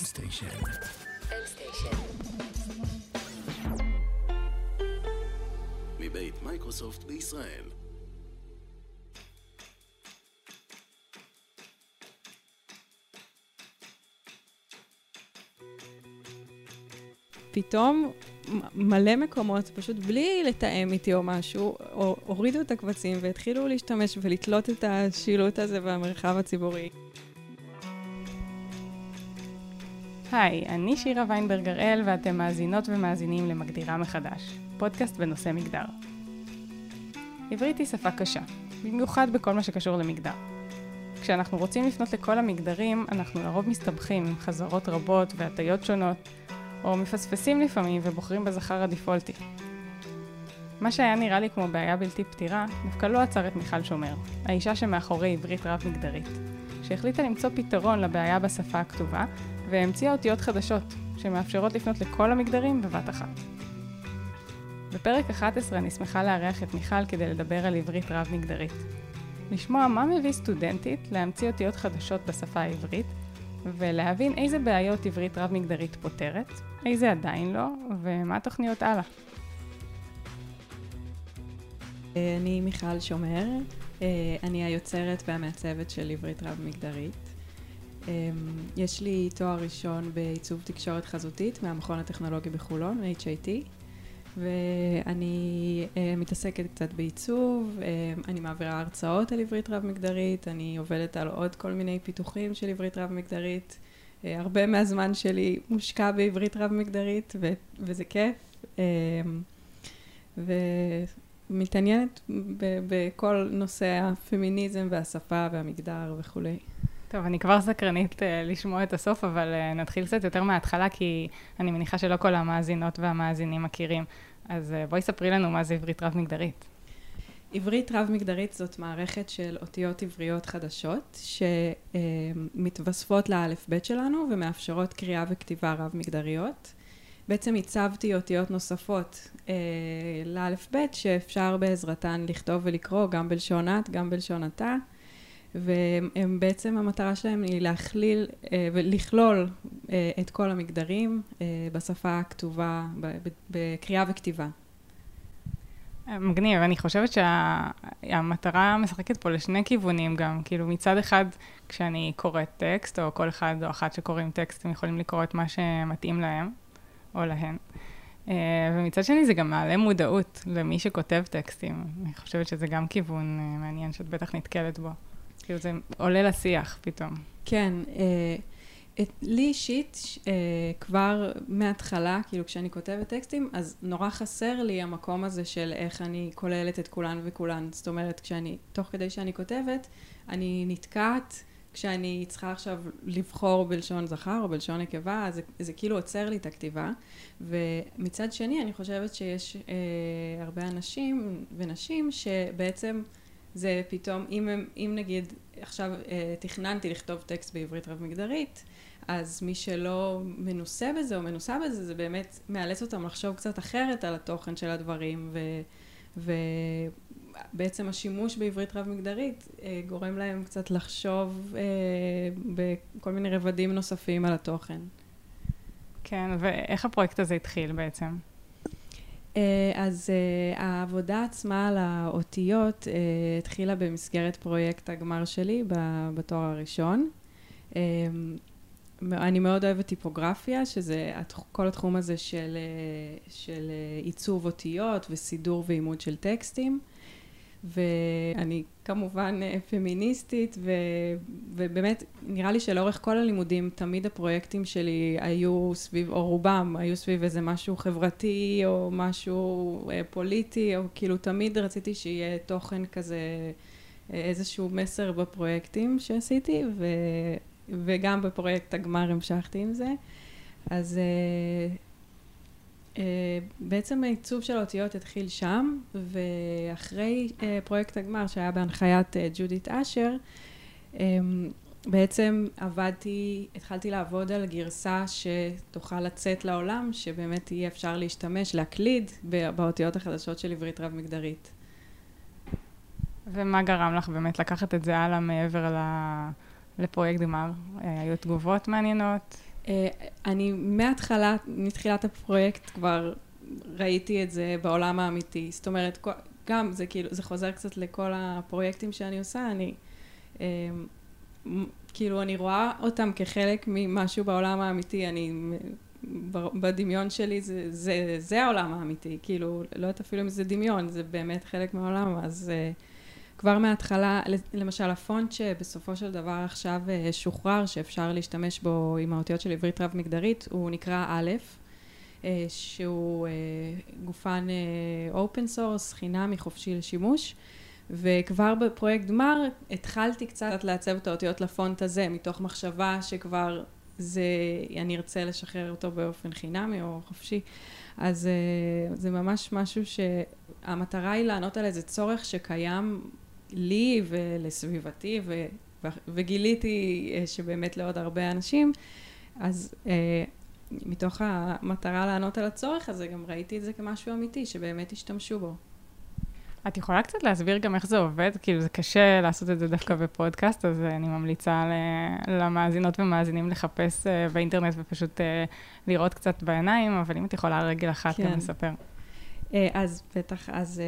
M-Station. מבית מייקרוסופט בישראל. פתאום מלא מקומות, פשוט בלי לתאם איתי או משהו, או, הורידו את הקבצים והתחילו להשתמש ולתלות את השילוט הזה במרחב הציבורי. היי, אני שירה ויינברג הראל ואתם מאזינות ומאזינים למגדירה מחדש, פודקאסט בנושא מגדר. עברית היא שפה קשה, במיוחד בכל מה שקשור למגדר. כשאנחנו רוצים לפנות לכל המגדרים, אנחנו לרוב מסתבכים עם חזרות רבות והטיות שונות, או מפספסים לפעמים ובוחרים בזכר הדיפולטי. מה שהיה נראה לי כמו בעיה בלתי פתירה, דווקא לא עצר את מיכל שומר, האישה שמאחורי עברית רב-מגדרית, שהחליטה למצוא פתרון לבעיה בשפה הכתובה, והמציאה אותיות חדשות, שמאפשרות לפנות לכל המגדרים בבת אחת. בפרק 11 אני שמחה לארח את מיכל כדי לדבר על עברית רב-מגדרית. לשמוע מה מביא סטודנטית להמציא אותיות חדשות בשפה העברית, ולהבין איזה בעיות עברית רב-מגדרית פותרת, איזה עדיין לא, ומה התוכניות הלאה. אני מיכל שומר, אה, אני היוצרת והמעצבת של עברית רב-מגדרית. אה, יש לי תואר ראשון בעיצוב תקשורת חזותית מהמכון הטכנולוגי בחולון, HIT, ואני uh, מתעסקת קצת בעיצוב, uh, אני מעבירה הרצאות על עברית רב-מגדרית, אני עובדת על עוד כל מיני פיתוחים של עברית רב-מגדרית. Uh, הרבה מהזמן שלי מושקע בעברית רב-מגדרית, ו- וזה כיף. ומתעניינת בכל נושא הפמיניזם והשפה והמגדר וכולי. טוב, אני כבר סקרנית uh, לשמוע את הסוף, אבל uh, נתחיל קצת יותר מההתחלה, כי אני מניחה שלא כל המאזינות והמאזינים מכירים. אז uh, בואי ספרי לנו מה זה עברית רב-מגדרית. עברית רב-מגדרית זאת מערכת של אותיות עבריות חדשות, שמתווספות לאלף-בית שלנו ומאפשרות קריאה וכתיבה רב-מגדריות. בעצם הצבתי אותיות נוספות אה, לאלף-בית, שאפשר בעזרתן לכתוב ולקרוא גם בלשון את, גם בלשון אתה. והם בעצם המטרה שלהם היא להכליל אה, ולכלול אה, את כל המגדרים אה, בשפה הכתובה, בקריאה וכתיבה. מגניב, אני חושבת שהמטרה משחקת פה לשני כיוונים גם, כאילו מצד אחד כשאני קוראת טקסט, או כל אחד או אחת שקוראים טקסט, הם יכולים לקרוא את מה שמתאים להם, או להן. ומצד שני זה גם מעלה מודעות למי שכותב טקסטים. אני חושבת שזה גם כיוון מעניין שאת בטח נתקלת בו. כאילו זה עולה לשיח פתאום. כן. אה, את, לי אישית, אה, כבר מההתחלה, כאילו כשאני כותבת טקסטים, אז נורא חסר לי המקום הזה של איך אני כוללת את כולן וכולן. זאת אומרת, כשאני, תוך כדי שאני כותבת, אני נתקעת כשאני צריכה עכשיו לבחור בלשון זכר או בלשון נקבה, אז זה, זה כאילו עוצר לי את הכתיבה. ומצד שני, אני חושבת שיש אה, הרבה אנשים ונשים שבעצם... זה פתאום, אם, אם נגיד עכשיו אה, תכננתי לכתוב טקסט בעברית רב-מגדרית, אז מי שלא מנוסה בזה או מנוסה בזה, זה באמת מאלץ אותם לחשוב קצת אחרת על התוכן של הדברים, ו, ובעצם השימוש בעברית רב-מגדרית אה, גורם להם קצת לחשוב אה, בכל מיני רבדים נוספים על התוכן. כן, ואיך הפרויקט הזה התחיל בעצם? אה, אז uh, העבודה עצמה על האותיות uh, התחילה במסגרת פרויקט הגמר שלי בתואר הראשון. אני מאוד אוהבת טיפוגרפיה, שזה כל התחום הזה של, של עיצוב אותיות וסידור ועימוד של טקסטים. ואני כמובן אה, פמיניסטית, ו, ובאמת, נראה לי שלאורך כל הלימודים, תמיד הפרויקטים שלי היו סביב, או רובם היו סביב איזה משהו חברתי, או משהו אה, פוליטי, או כאילו תמיד רציתי שיהיה תוכן כזה, אה, איזשהו מסר בפרויקטים שעשיתי, ו, וגם בפרויקט הגמר המשכתי עם זה. אז בעצם העיצוב של האותיות התחיל שם, ואחרי uh, פרויקט הגמר שהיה בהנחיית uh, ג'ודית אשר, בעצם עבדתי, התחלתי לעבוד על גרסה שתוכל לצאת לעולם, שבאמת יהיה אפשר להשתמש, להקליד באותיות החדשות של עברית רב-מגדרית. ומה גרם לך באמת לקחת את זה הלאה מעבר לפרויקט גמר? היו תגובות מעניינות? אה, אני מההתחלה, מתחילת הפרויקט כבר ראיתי את זה בעולם האמיתי. זאת אומרת, גם זה כאילו, זה חוזר קצת לכל הפרויקטים שאני עושה, אני... אה, כאילו, אני רואה אותם כחלק ממשהו בעולם האמיתי, אני... בדמיון שלי זה, זה, זה העולם האמיתי, כאילו, לא יודעת אפילו אם זה דמיון, זה באמת חלק מהעולם, אז uh, כבר מההתחלה, למשל הפונט שבסופו של דבר עכשיו uh, שוחרר, שאפשר להשתמש בו עם האותיות של עברית רב-מגדרית, הוא נקרא א', אה, שהוא אה, גופן open source, חינמי, חופשי לשימוש. וכבר בפרויקט גמר התחלתי קצת לעצב את האותיות לפונט הזה, מתוך מחשבה שכבר זה, אני ארצה לשחרר אותו באופן חינמי או חופשי. אז אה, זה ממש משהו שהמטרה היא לענות על איזה צורך שקיים לי ולסביבתי, ו, וגיליתי אה, שבאמת לעוד הרבה אנשים. אז אה, מתוך המטרה לענות על הצורך הזה, גם ראיתי את זה כמשהו אמיתי, שבאמת השתמשו בו. את יכולה קצת להסביר גם איך זה עובד? כאילו, זה קשה לעשות את זה דווקא בפודקאסט, אז אני ממליצה למאזינות ומאזינים לחפש אה, באינטרנט ופשוט אה, לראות קצת בעיניים, אבל אם את יכולה רגל אחת כן. גם לספר. אה, אז בטח, אז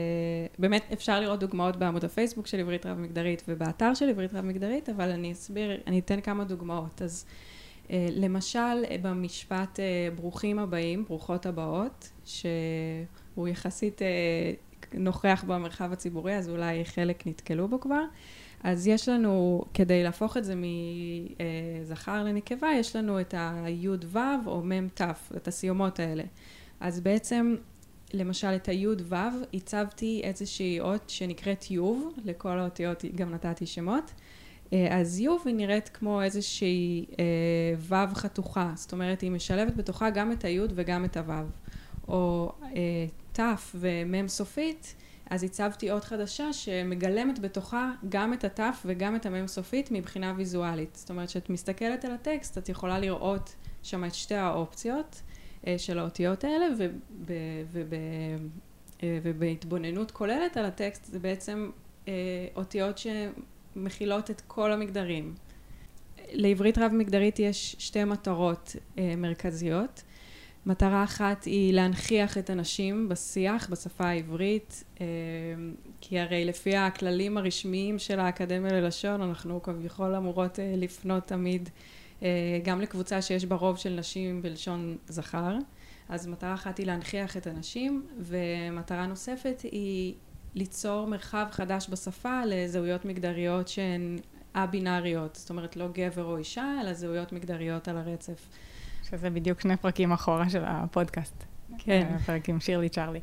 באמת אפשר לראות דוגמאות בעמוד הפייסבוק של עברית רב-מגדרית ובאתר של עברית רב-מגדרית, אבל אני אסביר, אני אתן כמה דוגמאות. אז למשל, במשפט ברוכים הבאים, ברוכות הבאות, שהוא יחסית נוכח במרחב הציבורי, אז אולי חלק נתקלו בו כבר. אז יש לנו, כדי להפוך את זה מזכר לנקבה, יש לנו את הי"ו או מ"ת, את הסיומות האלה. אז בעצם, למשל את הי"ו, הצבתי איזושהי אות שנקראת יוב, לכל האותיות גם נתתי שמות. אז יוב היא נראית כמו איזושהי אה, ו' חתוכה, זאת אומרת היא משלבת בתוכה גם את היוד וגם את הו'. או אה, ת' ומ' סופית, אז הצבתי אות חדשה שמגלמת בתוכה גם את הת' וגם את המ' סופית מבחינה ויזואלית. זאת אומרת, כשאת מסתכלת על הטקסט, את יכולה לראות שם את שתי האופציות אה, של האותיות האלה, וב, וב, אה, ובהתבוננות כוללת על הטקסט, זה בעצם אה, אותיות שמכילות את כל המגדרים. לעברית רב-מגדרית יש שתי מטרות אה, מרכזיות. מטרה אחת היא להנכיח את הנשים בשיח, בשפה העברית, אה, כי הרי לפי הכללים הרשמיים של האקדמיה ללשון, אנחנו כביכול אמורות אה, לפנות תמיד אה, גם לקבוצה שיש בה רוב של נשים בלשון זכר. אז מטרה אחת היא להנכיח את הנשים, ומטרה נוספת היא ליצור מרחב חדש בשפה לזהויות מגדריות שהן א-בינאריות, זאת אומרת לא גבר או אישה, אלא זהויות מגדריות על הרצף. שזה בדיוק שני פרקים אחורה של הפודקאסט. כן. אה, פרק עם שירלי צ'רלי.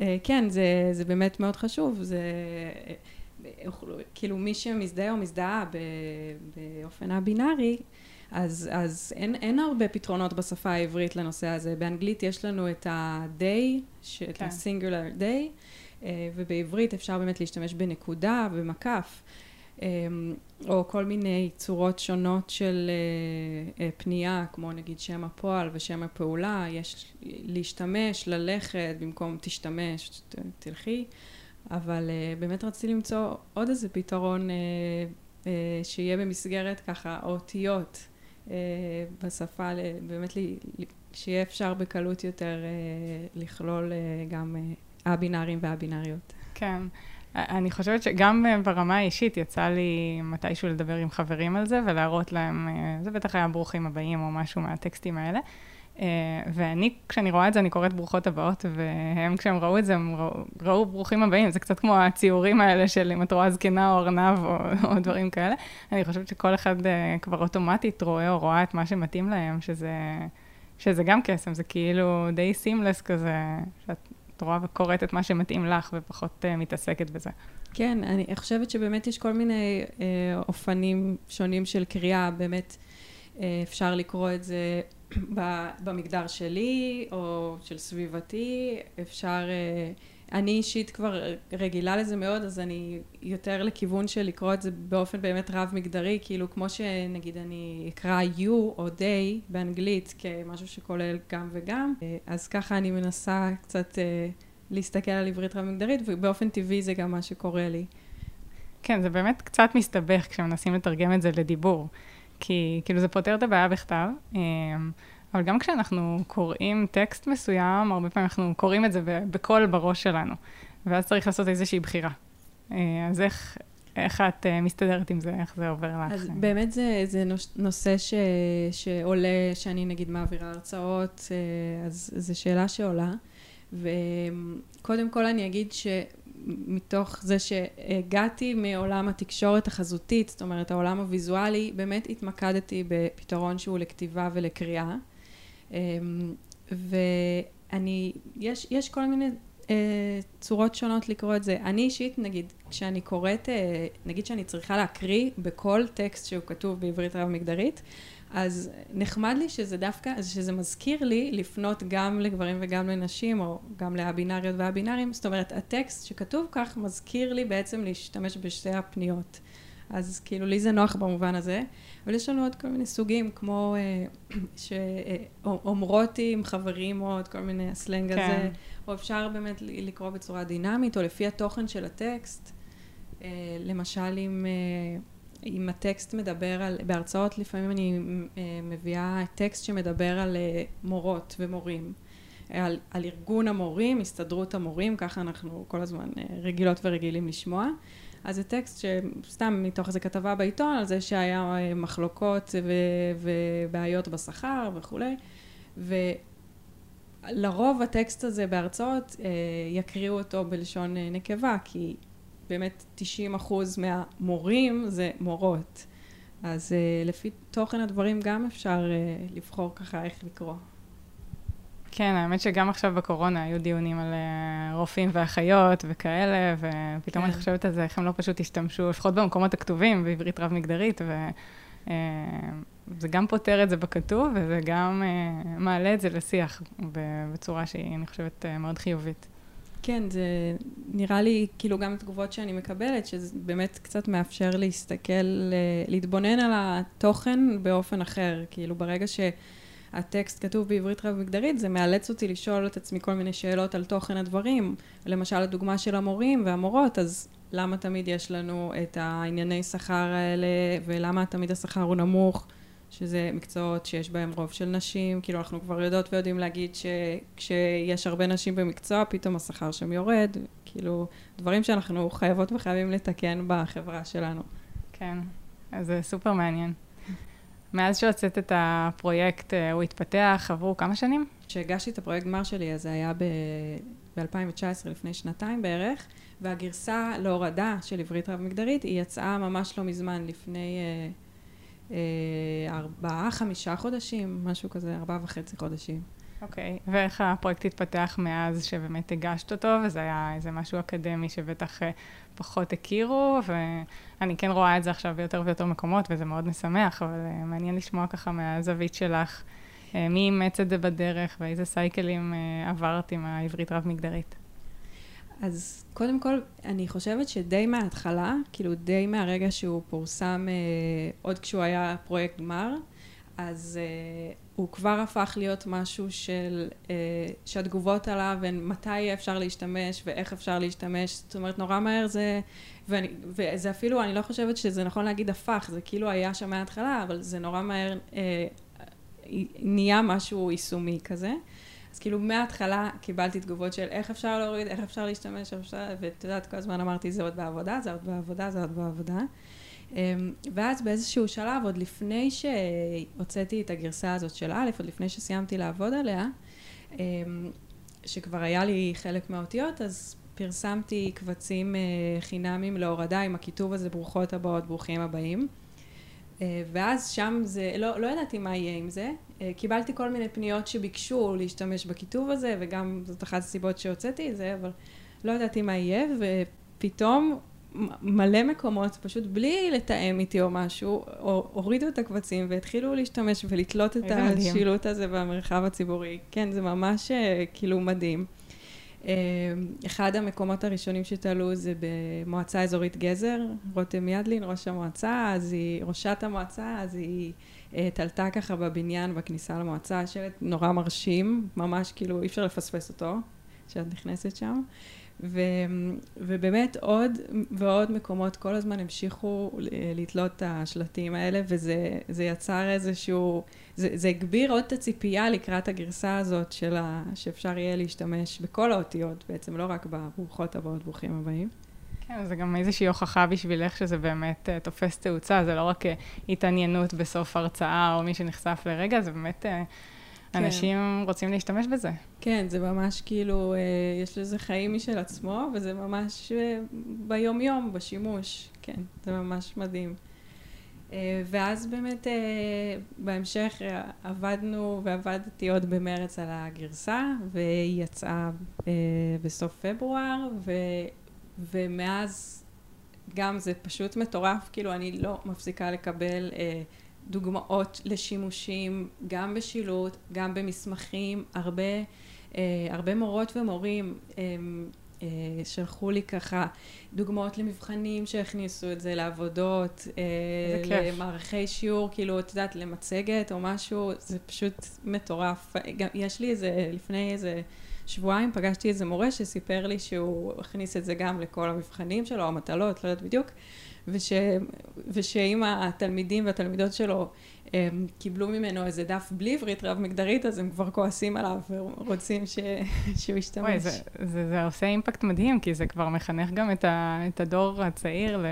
אה, כן, זה, זה באמת מאוד חשוב. זה אה, כאילו מי שמזדהה או מזדהה באופן הבינארי, אז, אז אין, אין הרבה פתרונות בשפה העברית לנושא הזה. באנגלית יש לנו את ה-day, כן. את ה-singular day, ובעברית אפשר באמת להשתמש בנקודה, במקף. אמ, או כל מיני צורות שונות של אה, אה, פנייה, כמו נגיד שם הפועל ושם הפעולה, יש להשתמש, ללכת, במקום תשתמש, תלכי, אבל אה, באמת רציתי למצוא עוד איזה פתרון שיהיה במסגרת ככה האותיות בשפה, באמת שיהיה אפשר בקלות יותר לכלול גם הבינאריים והבינאריות. כן. אני חושבת שגם ברמה האישית יצא לי מתישהו לדבר עם חברים על זה ולהראות להם, זה בטח היה ברוכים הבאים או משהו מהטקסטים האלה. אה, ואני, כשאני רואה את זה, אני קוראת ברוכות הבאות, והם, כשהם ראו את זה, הם ראו, ראו ברוכים הבאים. זה קצת כמו הציורים האלה של אם את רואה זקנה או ארנב או, או דברים כאלה. אני חושבת שכל אחד אה, כבר אוטומטית רואה או רואה את מה שמתאים להם, שזה, שזה גם קסם, זה כאילו די סימלס כזה, שאת את רואה וקוראת את מה שמתאים לך ופחות uh, מתעסקת בזה. כן, אני חושבת שבאמת יש כל מיני uh, אופנים שונים של קריאה, באמת uh, אפשר לקרוא את זה במגדר שלי או של סביבתי, אפשר... Uh, אני אישית כבר רגילה לזה מאוד, אז אני יותר לכיוון של לקרוא את זה באופן באמת רב-מגדרי, כאילו כמו שנגיד אני אקרא you או they באנגלית כמשהו שכולל גם וגם, אז ככה אני מנסה קצת אה, להסתכל על עברית רב-מגדרית, ובאופן טבעי זה גם מה שקורה לי. כן, זה באמת קצת מסתבך כשמנסים לתרגם את זה לדיבור. כי כאילו זה פותר את הבעיה בכתב, אה, אבל גם כשאנחנו קוראים טקסט מסוים, הרבה פעמים אנחנו קוראים את זה בקול בראש שלנו, ואז צריך לעשות איזושהי בחירה. אה, אז איך, איך את uh, מסתדרת עם זה? איך זה עובר לך? אז באמת זה, זה נושא ש, שעולה, שאני נגיד מעבירה הרצאות, uh, אז זו שאלה שעולה. וקודם כל אני אגיד שמתוך זה שהגעתי מעולם התקשורת החזותית, זאת אומרת העולם הוויזואלי, באמת התמקדתי בפתרון שהוא לכתיבה ולקריאה. אמ, ואני, יש, יש כל מיני אה, צורות שונות לקרוא את זה. אני אישית, נגיד, כשאני קוראת, אה, נגיד שאני צריכה להקריא בכל טקסט שהוא כתוב בעברית רב-מגדרית, אז נחמד לי שזה דווקא, שזה מזכיר לי לפנות גם לגברים וגם לנשים, או גם להבינאריות והבינארים. זאת אומרת, הטקסט שכתוב כך מזכיר לי בעצם להשתמש בשתי הפניות. אז כאילו לי זה נוח במובן הזה, אבל יש לנו עוד כל מיני סוגים, כמו אה, שאומרותי עם חברים או עוד כל מיני הסלנג כן. הזה, או אפשר באמת לקרוא בצורה דינמית, או לפי התוכן של הטקסט. אה, למשל, אם, אה, אם הטקסט מדבר על, בהרצאות לפעמים אני אה, מביאה טקסט שמדבר על מורות ומורים. על, על ארגון המורים, הסתדרות המורים, ככה אנחנו כל הזמן רגילות ורגילים לשמוע. אז זה טקסט שסתם מתוך איזה כתבה בעיתון על זה שהיה מחלוקות ו, ובעיות בשכר וכולי. לרוב הטקסט הזה בהרצאות אה, יקריאו אותו בלשון אה, נקבה, כי באמת 90 אחוז מהמורים זה מורות. אז אה, לפי תוכן הדברים גם אפשר לבחור ככה איך לקרוא. כן, האמת שגם עכשיו בקורונה היו דיונים על רופאים ואחיות וכאלה, ופתאום כן. אני חושבת על זה, איך הם לא פשוט השתמשו, לפחות במקומות הכתובים, בעברית רב-מגדרית, ו... זה גם פותר את זה בכתוב, וזה גם uh, מעלה את זה לשיח בצורה שהיא, אני חושבת, uh, מאוד חיובית. כן, זה נראה לי, כאילו גם תגובות שאני מקבלת, שזה באמת קצת מאפשר להסתכל, אה, להתבונן על התוכן באופן אחר. כאילו ברגע שהטקסט כתוב בעברית רב-מגדרית, זה מאלץ אותי לשאול את עצמי כל מיני שאלות על תוכן הדברים. למשל, הדוגמה של המורים והמורות, אז למה תמיד יש לנו את הענייני שכר האלה, ולמה תמיד השכר הוא נמוך? שזה מקצועות שיש בהם רוב של נשים, כאילו אנחנו כבר יודעות ויודעים להגיד שכשיש הרבה נשים במקצוע, פתאום השכר שם יורד, כאילו דברים שאנחנו חייבות וחייבים לתקן בחברה שלנו. כן, אז זה סופר מעניין. מאז שהוצאת את הפרויקט, אה, הוא התפתח, עברו כמה שנים? כשהגשתי את הפרויקט גמר שלי, אז זה היה ב-2019, לפני שנתיים בערך, והגרסה להורדה של עברית רב-מגדרית, היא יצאה ממש לא מזמן, לפני... אה, ארבעה, חמישה חודשים, משהו כזה, ארבעה וחצי חודשים. אוקיי, okay. ואיך הפרויקט התפתח מאז שבאמת הגשת אותו, וזה היה איזה משהו אקדמי שבטח אה, פחות הכירו, ואני כן רואה את זה עכשיו ביותר ויותר מקומות, וזה מאוד משמח, אבל אה, מעניין לשמוע ככה מהזווית שלך, מי אימץ את זה בדרך, ואיזה סייקלים עברת עם העברית רב-מגדרית. אז קודם כל, אני חושבת שדי מההתחלה, כאילו די מהרגע שהוא פורסם, אה, עוד כשהוא היה פרויקט גמר, אז אה, הוא כבר הפך להיות משהו של, אה, שהתגובות עליו הן מתי אפשר להשתמש ואיך אפשר להשתמש, זאת אומרת נורא מהר זה, ואני, וזה אפילו, אני לא חושבת שזה נכון להגיד הפך, זה כאילו היה שם מההתחלה, אבל זה נורא מהר אה, נהיה משהו יישומי כזה. אז כאילו מההתחלה קיבלתי תגובות של איך אפשר להוריד, איך אפשר להשתמש, אפשר... ואת יודעת, כל הזמן אמרתי, זה עוד בעבודה, זה עוד בעבודה, זה עוד בעבודה. אמ, ואז באיזשהו שלב, עוד לפני שהוצאתי את הגרסה הזאת של א', עוד לפני שסיימתי לעבוד עליה, אמ, שכבר היה לי חלק מהאותיות, אז פרסמתי קבצים אה, חינמים להורדה עם הכיתוב הזה, ברוכות הבאות, ברוכים הבאים. אה, ואז שם זה, לא, לא ידעתי מה יהיה עם זה. אה, קיבלתי כל מיני פניות שביקשו להשתמש בכיתוב הזה, וגם זאת אחת הסיבות שהוצאתי את זה, אבל לא ידעתי מה יהיה, ופתאום מלא מקומות, פשוט בלי לתאם איתי או משהו, הורידו את הקבצים והתחילו להשתמש ולתלות את השילוט הזה במרחב הציבורי. כן, זה ממש אה, כאילו מדהים. אה, אחד המקומות הראשונים שתעלו זה במועצה אזורית גזר, רותם ידלין, ראש המועצה, אז היא, ראשת המועצה, אז היא אה, תלתה ככה בבניין בכניסה למועצה, שלט נורא מרשים, ממש כאילו אי אפשר לפספס אותו, כשאת נכנסת שם. ו, ובאמת עוד ועוד מקומות כל הזמן המשיכו לתלות את השלטים האלה, וזה יצר איזשהו, זה, זה הגביר עוד את הציפייה לקראת הגרסה הזאת של ה, שאפשר יהיה להשתמש בכל האותיות בעצם, לא רק ברוכות הבאות, ברוכים הבאים. כן, זה גם איזושהי הוכחה בשבילך שזה באמת uh, תופס תאוצה, זה לא רק uh, התעניינות בסוף הרצאה או מי שנחשף לרגע, זה באמת... Uh, כן. אנשים רוצים להשתמש בזה. כן, זה ממש כאילו, אה, יש לזה חיים משל עצמו, וזה ממש אה, ביום-יום, בשימוש. כן, זה ממש מדהים. אה, ואז באמת אה, בהמשך אה, עבדנו ועבדתי עוד במרץ על הגרסה, והיא יצאה אה, בסוף פברואר, ו, ומאז גם זה פשוט מטורף, כאילו אני לא מפסיקה לקבל דוגמאות לשימושים, גם בשילוט, גם במסמכים, הרבה, הרבה מורות ומורים שלחו לי ככה דוגמאות למבחנים שהכניסו את זה לעבודות, אה, למערכי שיעור, כאילו, את יודעת, למצגת או משהו, זה פשוט מטורף. גם, יש לי איזה, לפני איזה שבועיים פגשתי איזה מורה שסיפר לי שהוא הכניס את זה גם לכל המבחנים שלו, המטלות, לא יודעת בדיוק. וש, ושאם התלמידים והתלמידות שלו הם קיבלו ממנו איזה דף בלי עברית רב מגדרית, אז הם כבר כועסים עליו ורוצים ש, שהוא ישתמש. וואי, זה, זה, זה עושה אימפקט מדהים, כי זה כבר מחנך גם את, ה, את הדור הצעיר ל,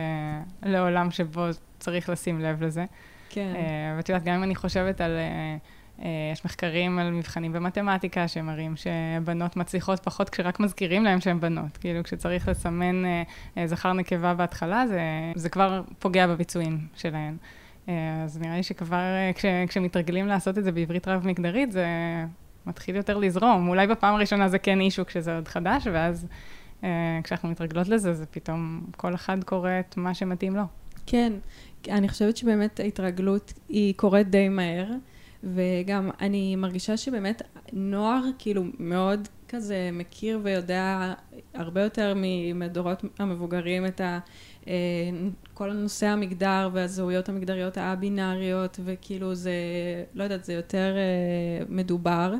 לעולם שבו צריך לשים לב לזה. כן. Uh, ואת יודעת, גם אם אני חושבת על... Uh, אה, יש מחקרים על מבחנים במתמטיקה שמראים שבנות מצליחות פחות כשרק מזכירים להם שהן בנות. כאילו, כשצריך לסמן אה, אה, זכר נקבה בהתחלה, זה, זה כבר פוגע בביצועים שלהן. אז נראה לי שכבר כש, כשמתרגלים לעשות את זה בעברית רב-מגדרית, זה מתחיל יותר לזרום. אולי בפעם הראשונה זה כן אישו כשזה עוד חדש, ואז כשאנחנו מתרגלות לזה, זה פתאום כל אחד קורא את מה שמתאים לו. כן, אני חושבת שבאמת ההתרגלות היא קורית די מהר. וגם אני מרגישה שבאמת נוער כאילו מאוד כזה מכיר ויודע הרבה יותר מהדורות המבוגרים את ה... אה, כל הנושא המגדר והזהויות המגדריות הא-בינאריות וכאילו זה, לא יודעת, זה יותר אה, מדובר.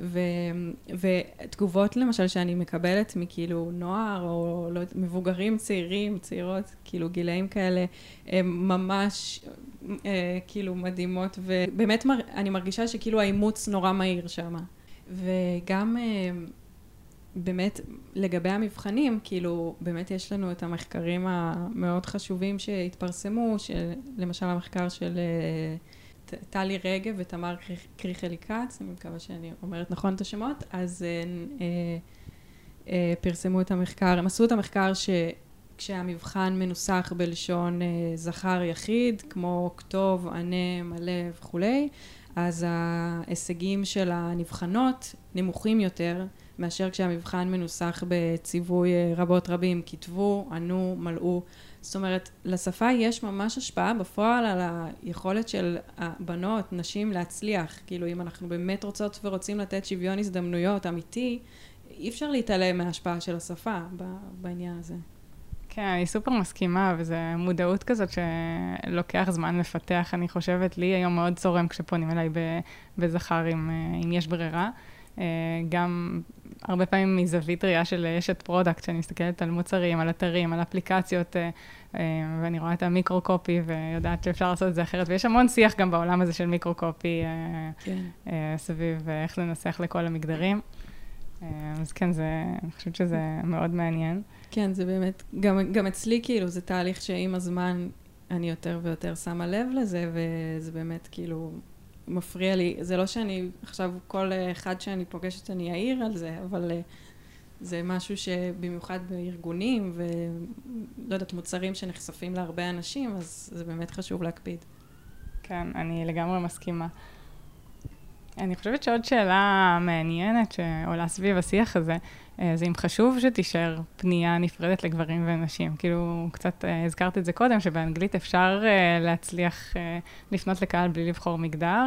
ו, ותגובות למשל שאני מקבלת מכאילו נוער או לא, מבוגרים צעירים, צעירות, כאילו גילאים כאלה, הם ממש אה, כאילו מדהימות, ובאמת מר, אני מרגישה שכאילו האימוץ נורא מהיר שם. וגם אה, באמת לגבי המבחנים, כאילו באמת יש לנו את המחקרים המאוד חשובים שהתפרסמו, של, למשל המחקר של אה, טלי רגב ותמר קריכלי כץ, אני מקווה שאני אומרת נכון את השמות, אז אה, אה, אה, פרסמו את המחקר, הם עשו את המחקר ש... כשהמבחן מנוסח בלשון אה, זכר יחיד, כמו כתוב, ענה, מלא וכולי, אז ההישגים של הנבחנות נמוכים יותר מאשר כשהמבחן מנוסח בציווי אה, רבות רבים, כתבו, ענו, מלאו. זאת אומרת, לשפה יש ממש השפעה בפועל על היכולת של הבנות, נשים להצליח. כאילו, אם אנחנו באמת רוצות ורוצים לתת שוויון הזדמנויות אמיתי, אי אפשר להתעלם מההשפעה של השפה בעניין הזה. כן, אני סופר מסכימה, וזו מודעות כזאת שלוקח זמן לפתח, אני חושבת. לי היום מאוד צורם כשפונים אליי בזכר, אם, אה, אם יש ברירה. אה, גם הרבה פעמים מזווית ראייה של אשת product, שאני מסתכלת על מוצרים, על אתרים, על אפליקציות, אה, ואני רואה את ה micro-copy ויודעת שאפשר לעשות את זה אחרת, ויש המון שיח גם בעולם הזה של micro-copy כן. סביב איך לנסח לכל המגדרים. אז כן, זה, אני חושבת שזה מאוד מעניין. כן, זה באמת, גם, גם אצלי כאילו זה תהליך שעם הזמן אני יותר ויותר שמה לב לזה, וזה באמת כאילו מפריע לי. זה לא שאני עכשיו כל אחד שאני פוגשת אני אעיר על זה, אבל אה, זה משהו שבמיוחד בארגונים ולא יודעת, מוצרים שנחשפים להרבה אנשים, אז זה באמת חשוב להקפיד. כן, אני לגמרי מסכימה. אני חושבת שעוד שאלה מעניינת שעולה סביב השיח הזה, אה, זה אם חשוב שתישאר פנייה נפרדת לגברים ונשים. כאילו, קצת אה, הזכרת את זה קודם, שבאנגלית אפשר אה, להצליח לפנות לקהל בלי לבחור מגדר.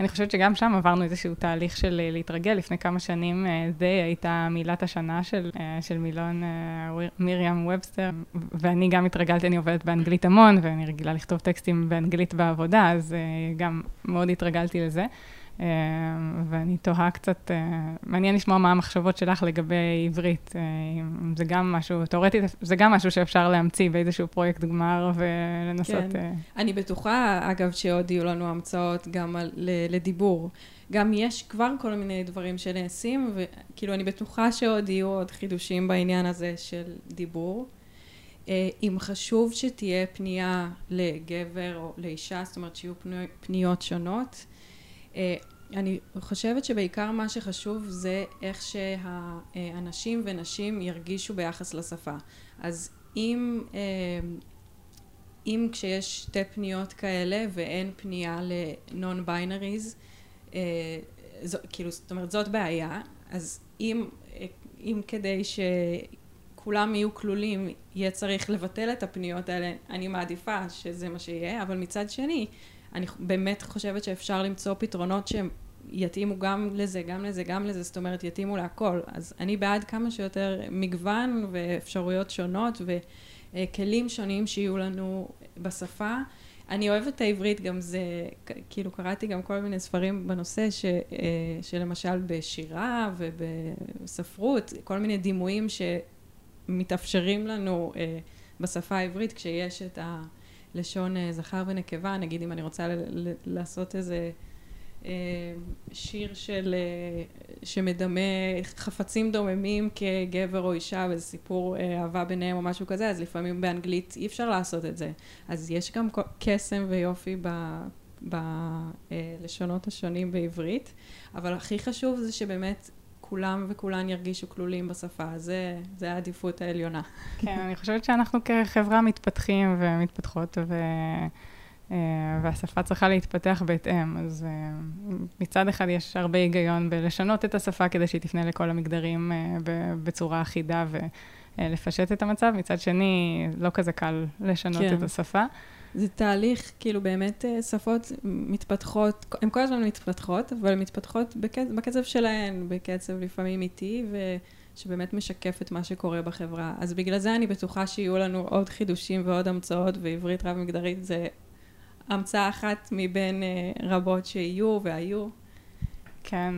אני חושבת שגם שם עברנו איזשהו תהליך של להתרגל. לפני כמה שנים די הייתה מילת השנה של, של מילון מרים ובסטר, ואני גם התרגלתי, אני עובדת באנגלית המון, ואני רגילה לכתוב טקסטים באנגלית בעבודה, אז גם מאוד התרגלתי לזה. אה, ואני תוהה קצת, אה, מעניין לשמוע מה המחשבות שלך לגבי עברית. אה, אם זה גם משהו, תאורטית, זה גם משהו שאפשר להמציא באיזשהו פרויקט גמר ולנסות... כן. אני בטוחה, אגב, שעוד יהיו לנו המצאות גם על, לדיבור. גם יש כבר כל מיני דברים שנעשים, וכאילו אני בטוחה שעוד יהיו עוד חידושים בעניין הזה של דיבור. אם חשוב שתהיה פנייה לגבר או לאישה, זאת אומרת שיהיו פניות שונות, אני חושבת שבעיקר מה שחשוב זה איך שהאנשים ונשים ירגישו ביחס לשפה. אז אם, אה, אם כשיש שתי פניות כאלה ואין פנייה binaries, אה, כאילו, זאת אומרת, זאת בעיה, אז אם, אם כדי שכולם יהיו כלולים, יהיה צריך לבטל את הפניות האלה, אני מעדיפה שזה מה שיהיה, אבל מצד שני, אני באמת חושבת שאפשר למצוא פתרונות שהם יתאימו גם לזה, גם לזה, גם לזה, זאת אומרת, יתאימו להכל. אז אני בעד כמה שיותר מגוון ואפשרויות שונות וכלים שונים שיהיו לנו בשפה. אני אוהבת את העברית, גם זה, כאילו קראתי גם כל מיני ספרים בנושא, ש, אה, שלמשל בשירה ובספרות, כל מיני דימויים שמתאפשרים לנו אה, בשפה העברית כשיש את ה... לשון אה, זכר ונקבה, נגיד אם אני רוצה לעשות איזה אה, שיר של, אה, שמדמה חפצים דוממים כגבר או אישה ואיזה סיפור אהבה ביניהם או משהו כזה, אז לפעמים באנגלית אי אפשר לעשות את זה. אז יש גם קסם ויופי ב... בלשונות השונים בעברית, אבל הכי חשוב זה שבאמת כולם וכולן ירגישו כלולים בשפה, זה, זה העדיפות העליונה. כן, אני חושבת שאנחנו כחברה מתפתחים ומתפתחות, ו... אה, והשפה צריכה להתפתח בהתאם. אז אה, מצד אחד יש הרבה היגיון בלשנות את השפה כדי שהיא תפנה לכל המגדרים אה, בצורה אחידה ולפשט את המצב, מצד שני, לא כזה קל לשנות כן. את השפה. זה תהליך, כאילו באמת אה, שפות מתפתחות, הן כל הזמן מתפתחות, אבל מתפתחות בקצב, בקצב שלהן, בקצב לפעמים איטי, ושבאמת משקף את מה שקורה בחברה. אז בגלל זה אני בטוחה שיהיו לנו עוד חידושים ועוד המצאות, ועברית רב-מגדרית זה המצאה אחת מבין אה, רבות שיהיו והיו. כן.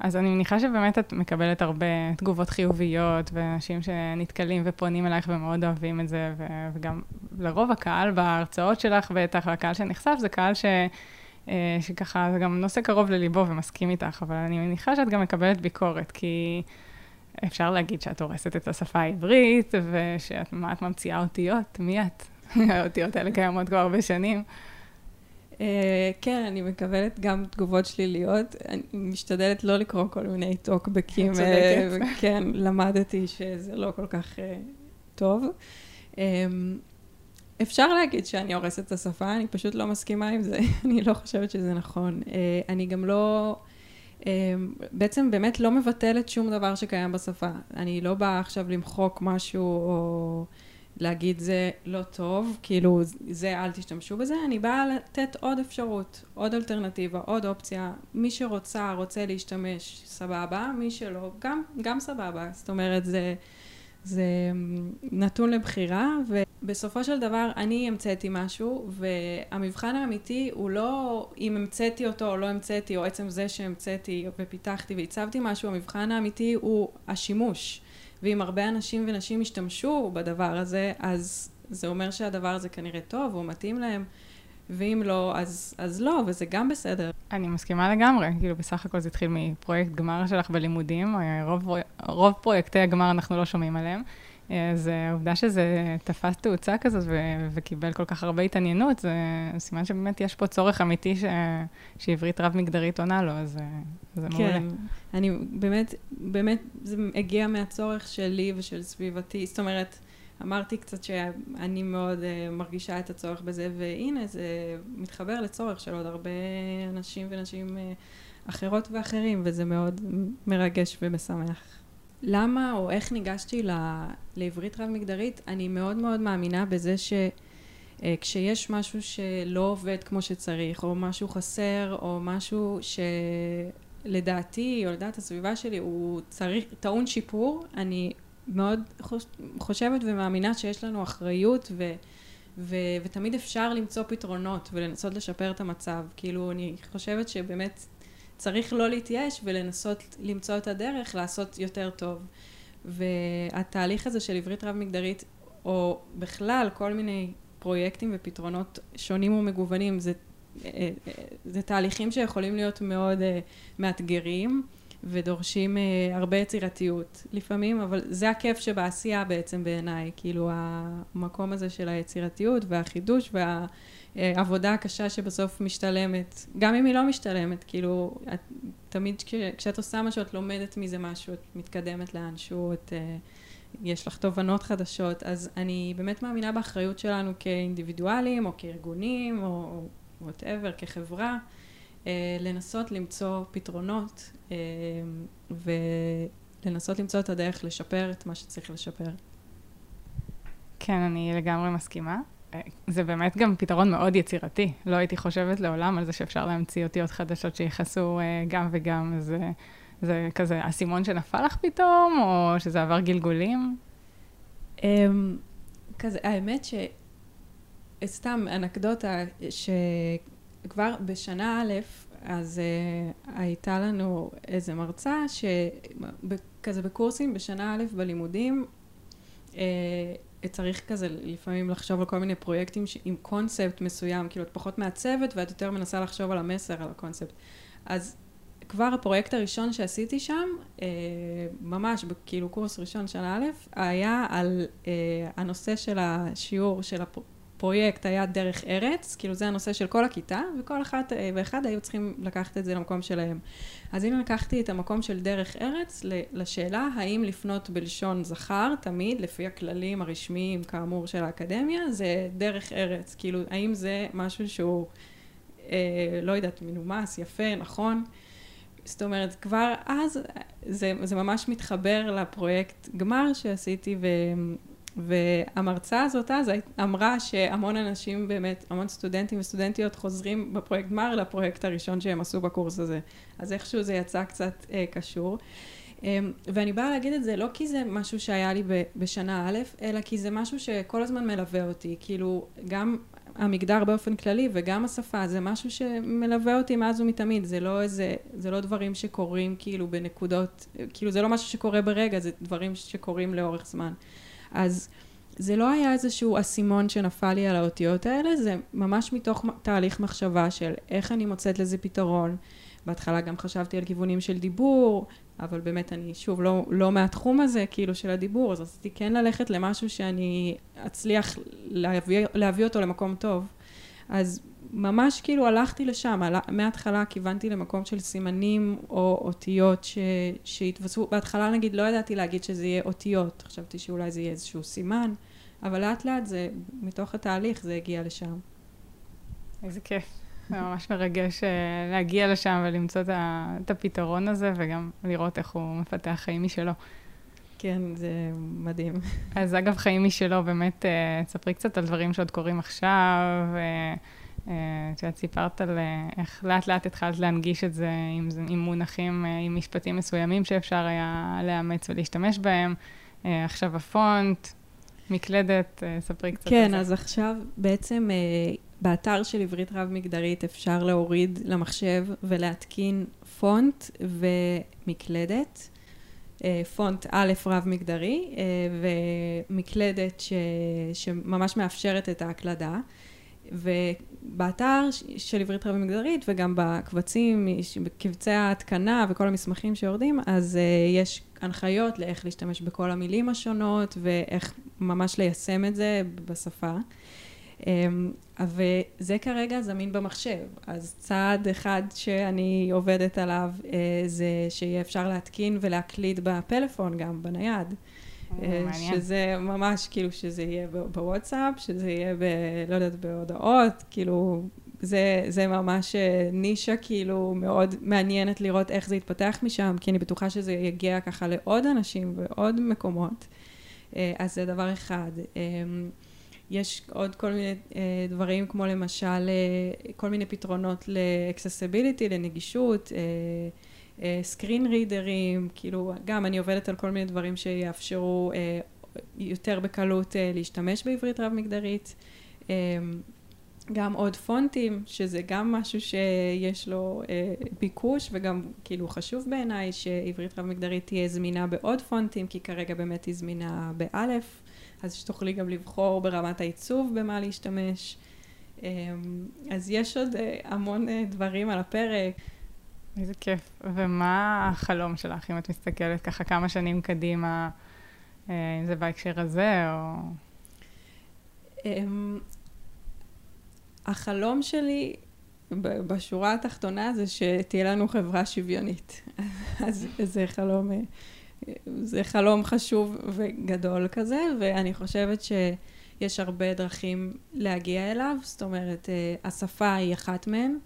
אז אני מניחה שבאמת את מקבלת הרבה תגובות חיוביות, ואנשים שנתקלים ופונים אלייך ומאוד אוהבים את זה, וגם לרוב הקהל בהרצאות שלך, בטח, והקהל שנחשף, זה קהל ש... אה, שככה, זה גם נושא קרוב לליבו ומסכים איתך, אבל אני מניחה שאת גם מקבלת ביקורת, כי אפשר להגיד שאת הורסת את השפה העברית, ושאת, מה ממציאה אותיות? מי את? האותיות האלה קיימות כבר הרבה שנים. אה, כן, אני מקבלת גם תגובות שליליות. אני משתדלת לא לקרוא כל מיני טוקבקים. צודקת. אה, כן, למדתי שזה לא כל כך אה, טוב. אפשר להגיד שאני הורסת את השפה, אני פשוט לא מסכימה עם זה. אני לא חושבת שזה נכון. אני גם לא... בעצם באמת לא מבטלת שום דבר שקיים בשפה. אני לא באה עכשיו למחוק משהו או... להגיד זה לא טוב, כאילו זה אל תשתמשו בזה, אני באה לתת עוד אפשרות, עוד אלטרנטיבה, עוד אופציה, מי שרוצה, רוצה להשתמש, סבבה, מי שלא, גם, גם סבבה, זאת אומרת זה, זה נתון לבחירה, ובסופו של דבר אני המצאתי משהו, והמבחן האמיתי הוא לא אם המצאתי אותו או לא המצאתי, או עצם זה שהמצאתי ופיתחתי והצבתי משהו, המבחן האמיתי הוא השימוש. ואם הרבה אנשים ונשים ישתמשו בדבר הזה, אז זה אומר שהדבר הזה כנראה טוב או מתאים להם, ואם לא, אז, אז לא, וזה גם בסדר. אני מסכימה לגמרי, כאילו בסך הכל זה התחיל מפרויקט גמר שלך בלימודים, רוב, רוב פרויקטי הגמר אנחנו לא שומעים עליהם. אז העובדה שזה תפס תאוצה כזאת ו- וקיבל כל כך הרבה התעניינות, זה סימן שבאמת יש פה צורך אמיתי ש- שעברית רב-מגדרית עונה לו, אז זה מעולה. כן, אני באמת, באמת, זה הגיע מהצורך שלי ושל סביבתי, זאת אומרת, אמרתי קצת שאני מאוד uh, מרגישה את הצורך בזה, והנה, זה מתחבר לצורך של עוד הרבה אנשים ונשים uh, אחרות ואחרים, וזה מאוד מרגש ומשמח. למה או איך ניגשתי לעברית רב-מגדרית, אני מאוד מאוד מאמינה בזה שכשיש אה, משהו שלא עובד כמו שצריך, או משהו חסר, או משהו שלדעתי, או לדעת הסביבה שלי, הוא צריך, טעון שיפור, אני מאוד חושבת ומאמינה שיש לנו אחריות ו... ו, ותמיד אפשר למצוא פתרונות ולנסות לשפר את המצב. כאילו, אני חושבת שבאמת צריך לא להתייאש ולנסות למצוא את הדרך לעשות יותר טוב. והתהליך הזה של עברית רב-מגדרית, או בכלל כל מיני פרויקטים ופתרונות שונים ומגוונים, זה, אה, אה, זה תהליכים שיכולים להיות מאוד אה, מאתגרים. ודורשים הרבה יצירתיות לפעמים, אבל זה הכיף שבעשייה בעצם בעיניי, כאילו המקום הזה של היצירתיות והחידוש והעבודה הקשה שבסוף משתלמת, גם אם היא לא משתלמת, כאילו את, תמיד כש, כשאת עושה משהו את לומדת מזה משהו, את מתקדמת לאנשהו, את, uh, יש לך תובנות חדשות, אז אני באמת מאמינה באחריות שלנו כאינדיבידואלים או כארגונים או וואטאבר, כחברה. אה, לנסות למצוא פתרונות אה, ולנסות למצוא את הדרך לשפר את מה שצריך לשפר. כן, אני לגמרי מסכימה. אה, זה באמת גם פתרון מאוד יצירתי. לא הייתי חושבת לעולם על זה שאפשר להמציא אותיות חדשות שיכסו גם וגם. זה, זה כזה אסימון שנפל לך פתאום, או שזה עבר גלגולים? אמ, כזה, האמת ש... סתם אנקדוטה, ש... כבר בשנה א', אז uh, הייתה לנו איזה מרצה שכזה בקורסים בשנה א' בלימודים, uh, צריך כזה לפעמים לחשוב על כל מיני פרויקטים עם קונספט מסוים, כאילו את פחות מעצבת ואת יותר מנסה לחשוב על המסר, על הקונספט. אז כבר הפרויקט הראשון שעשיתי שם, uh, ממש כאילו קורס ראשון שנה א', היה על uh, הנושא של השיעור של הפ... הפרויקט היה דרך ארץ, כאילו זה הנושא של כל הכיתה, וכל אחת אה, ואחד היו צריכים לקחת את זה למקום שלהם. אז הנה לקחתי את המקום של דרך ארץ לשאלה האם לפנות בלשון זכר, תמיד, לפי הכללים הרשמיים כאמור של האקדמיה, זה דרך ארץ, כאילו האם זה משהו שהוא, אה, לא יודעת, מנומס, יפה, נכון? זאת אומרת, כבר אז זה, זה ממש מתחבר לפרויקט גמר שעשיתי, ו... והמרצה הזאת אז אמרה שהמון אנשים באמת, המון סטודנטים וסטודנטיות חוזרים בפרויקט גמר לפרויקט הראשון שהם עשו בקורס הזה. אז איכשהו זה יצא קצת אה, קשור. אה, ואני באה להגיד את זה לא כי זה משהו שהיה לי בשנה א', אלא כי זה משהו שכל הזמן מלווה אותי. כאילו, גם המגדר באופן כללי וגם השפה, זה משהו שמלווה אותי מאז ומתמיד. זה לא איזה, זה לא דברים שקורים כאילו בנקודות, כאילו זה לא משהו שקורה ברגע, זה דברים שקורים לאורך זמן. אז זה לא היה איזשהו אסימון שנפל לי על האותיות האלה, זה ממש מתוך תהליך מחשבה של איך אני מוצאת לזה פתרון. בהתחלה גם חשבתי על כיוונים של דיבור, אבל באמת אני שוב לא, לא מהתחום הזה כאילו של הדיבור, אז רציתי כן ללכת למשהו שאני אצליח להביא, להביא אותו למקום טוב. אז ממש כאילו הלכתי לשם, מההתחלה כיוונתי למקום של סימנים או אותיות ש, שהתווספו, בהתחלה נגיד לא ידעתי להגיד שזה יהיה אותיות, חשבתי שאולי זה יהיה איזשהו סימן, אבל לאט לאט זה, מתוך התהליך זה הגיע לשם. איזה כיף. זה ממש מרגש אה, להגיע לשם ולמצוא את הפתרון הזה, וגם לראות איך הוא מפתח חיים משלו. כן, זה מדהים. אז אגב, חיים משלו, באמת, אה, תספרי קצת על דברים שעוד קורים עכשיו. אה, את יודעת, סיפרת על איך לאט לאט התחלת להנגיש את זה עם, עם מונחים, עם משפטים מסוימים שאפשר היה לאמץ ולהשתמש בהם. עכשיו הפונט, מקלדת, ספרי קצת כן, אז עכשיו בעצם באתר של עברית רב-מגדרית אפשר להוריד למחשב ולהתקין פונט ומקלדת. אה, פונט א' רב-מגדרי אה, ומקלדת ש, שממש מאפשרת את ההקלדה. ובאתר של עברית רב-מגדרית וגם בקבצים, בקבצי ההתקנה וכל המסמכים שיורדים, אז uh, יש הנחיות לאיך להשתמש בכל המילים השונות ואיך ממש ליישם את זה בשפה. אמ, וזה כרגע זמין במחשב. אז צעד אחד שאני עובדת עליו אה, זה שיהיה אפשר להתקין ולהקליד בפלאפון גם, בנייד. אה, שזה ממש כאילו שזה יהיה בוואטסאפ, שזה יהיה ב... לא יודעת, בהודעות, כאילו זה, זה ממש אה, נישה כאילו מאוד מעניינת לראות איך זה יתפתח משם, כי אני בטוחה שזה יגיע ככה לעוד אנשים ועוד מקומות. אז זה דבר אחד. יש עוד כל מיני אה, דברים כמו למשל אה, כל מיני פתרונות ל accessibility, לנגישות, סקרין רידרים, כאילו גם אני עובדת על כל מיני דברים שיאפשרו אה, יותר בקלות אה, להשתמש בעברית רב מגדרית. אה, גם עוד פונטים, שזה גם משהו שיש לו אה, ביקוש וגם כאילו חשוב בעיניי שעברית רב מגדרית תהיה זמינה בעוד פונטים, כי כרגע באמת היא זמינה באלף, אז שתוכלי גם לבחור ברמת העיצוב במה להשתמש. אה, אז יש עוד אה, המון אה, דברים על הפרק. איזה כיף. ומה החלום שלך, אם את מסתכלת ככה כמה שנים קדימה, אה, אם זה בהקשר הזה, או... אמ, החלום שלי בשורה התחתונה זה שתהיה לנו חברה שוויונית. אז זה חלום, אה, זה חלום חשוב וגדול כזה, ואני חושבת שיש הרבה דרכים להגיע אליו, זאת אומרת, אה, השפה היא אחת מהן.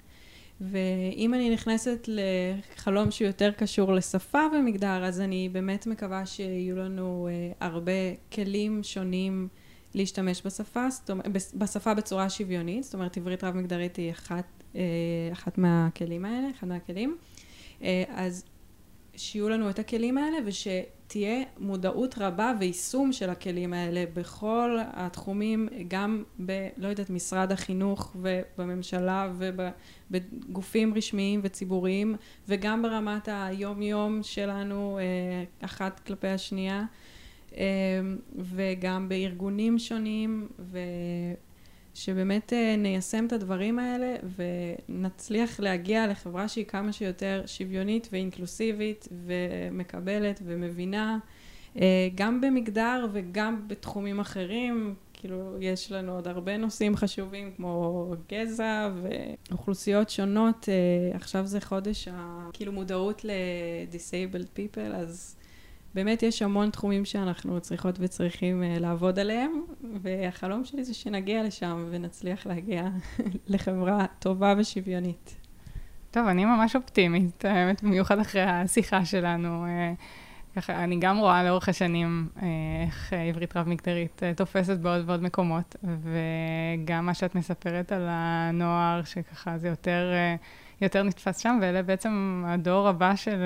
ואם אני נכנסת לחלום שיותר קשור לשפה ומגדר, אז אני באמת מקווה שיהיו לנו uh, הרבה כלים שונים להשתמש בשפה, אומרת, בשפה בצורה שוויונית, זאת אומרת עברית רב מגדרית היא אחת, uh, אחת מהכלים האלה, אחד מהכלים. Uh, אז שיהיו לנו את הכלים האלה ושתהיה מודעות רבה ויישום של הכלים האלה בכל התחומים, גם ב, לא יודעת, משרד החינוך ובממשלה ובגופים רשמיים וציבוריים וגם ברמת היום יום שלנו אה, אחת כלפי השנייה אה, וגם בארגונים שונים ו... שבאמת אה, ניישם את הדברים האלה ונצליח להגיע לחברה שהיא כמה שיותר שוויונית ואינקלוסיבית ומקבלת ומבינה אה, גם במגדר וגם בתחומים אחרים, כאילו יש לנו עוד הרבה נושאים חשובים כמו גזע ואוכלוסיות שונות, אה, עכשיו זה חודש כאילו מודעות ל-disabled people אז באמת יש המון תחומים שאנחנו צריכות וצריכים uh, לעבוד עליהם, והחלום שלי זה שנגיע לשם ונצליח להגיע לחברה טובה ושוויונית. טוב, אני ממש אופטימית, האמת, במיוחד אחרי השיחה שלנו. אה, ככה, אני גם רואה לאורך השנים אה, איך עברית רב-מגדרית תופסת בעוד ועוד מקומות, וגם מה שאת מספרת על הנוער, שככה זה יותר... יותר נתפס שם, ואלה בעצם הדור הבא של,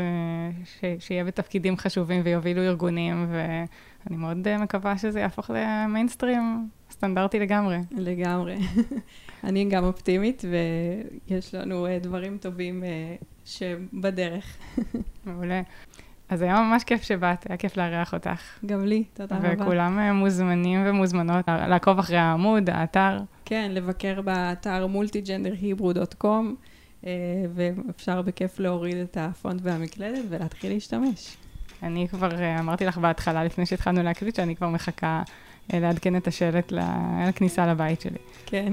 ש, שיהיה בתפקידים חשובים ויובילו ארגונים, ואני מאוד מקווה שזה יהפוך למיינסטרים סטנדרטי לגמרי. לגמרי. אני גם אופטימית, ויש לנו אה, דברים טובים אה, שבדרך. מעולה. אז היה ממש כיף שבאת, היה כיף לארח אותך. גם לי, תודה רבה. וכולם אה, מוזמנים ומוזמנות לעקוב אחרי העמוד, האתר. כן, לבקר באתר multigenderhebrew.com. אה, ואפשר בכיף להוריד את הפונט והמקלדת ולהתחיל להשתמש. אני כבר אה, אמרתי לך בהתחלה, לפני שהתחלנו להקליט, שאני כבר מחכה אה, לעדכן את השלט לכניסה לבית שלי. כן.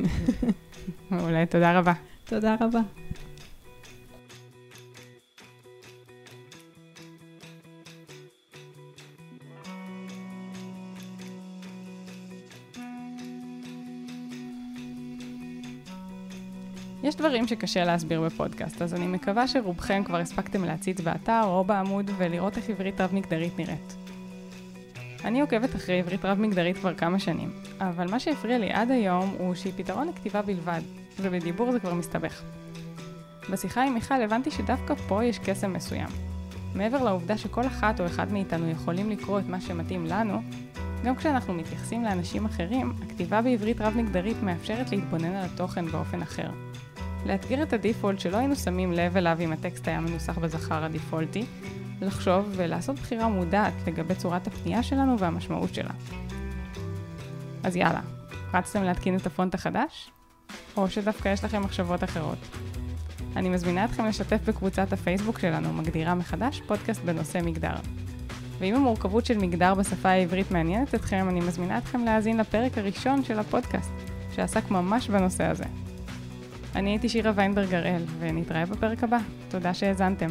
מעולה, תודה רבה. תודה רבה. יש דברים שקשה להסביר בפודקאסט, אז אני מקווה שרובכם כבר הספקתם להציץ באתר או בעמוד ולראות איך עברית רב-מגדרית נראית. אני עוקבת אחרי עברית רב-מגדרית כבר כמה שנים, אבל מה שהפריע לי עד היום הוא שהיא פתרון לכתיבה בלבד, ובדיבור זה כבר מסתבך. בשיחה עם מיכל הבנתי שדווקא פה יש קסם מסוים. מעבר לעובדה שכל אחת או אחד מאיתנו יכולים לקרוא את מה שמתאים לנו, גם כשאנחנו מתייחסים לאנשים אחרים, הכתיבה בעברית רב-מגדרית מאפשרת להתבונן על התוכן באופן אחר. לאתגר את הדיפולט שלא היינו שמים לב אליו אם הטקסט היה מנוסח בזכר הדיפולטי, לחשוב ולעשות בחירה מודעת לגבי צורת הפנייה שלנו והמשמעות שלה. אז יאללה, רצתם להתקין את הפונט החדש? או שדווקא יש לכם מחשבות אחרות? אני מזמינה אתכם לשתף בקבוצת הפייסבוק שלנו, מגדירה מחדש, פודקאסט בנושא מגדר. ואם המורכבות של מגדר בשפה העברית מעניינת אתכם, אני מזמינה אתכם להאזין לפרק הראשון של הפודקאסט, שעסק ממש בנושא הזה. אני הייתי שירה ויינברג הראל, ונתראה בפרק הבא. תודה שהאזנתם.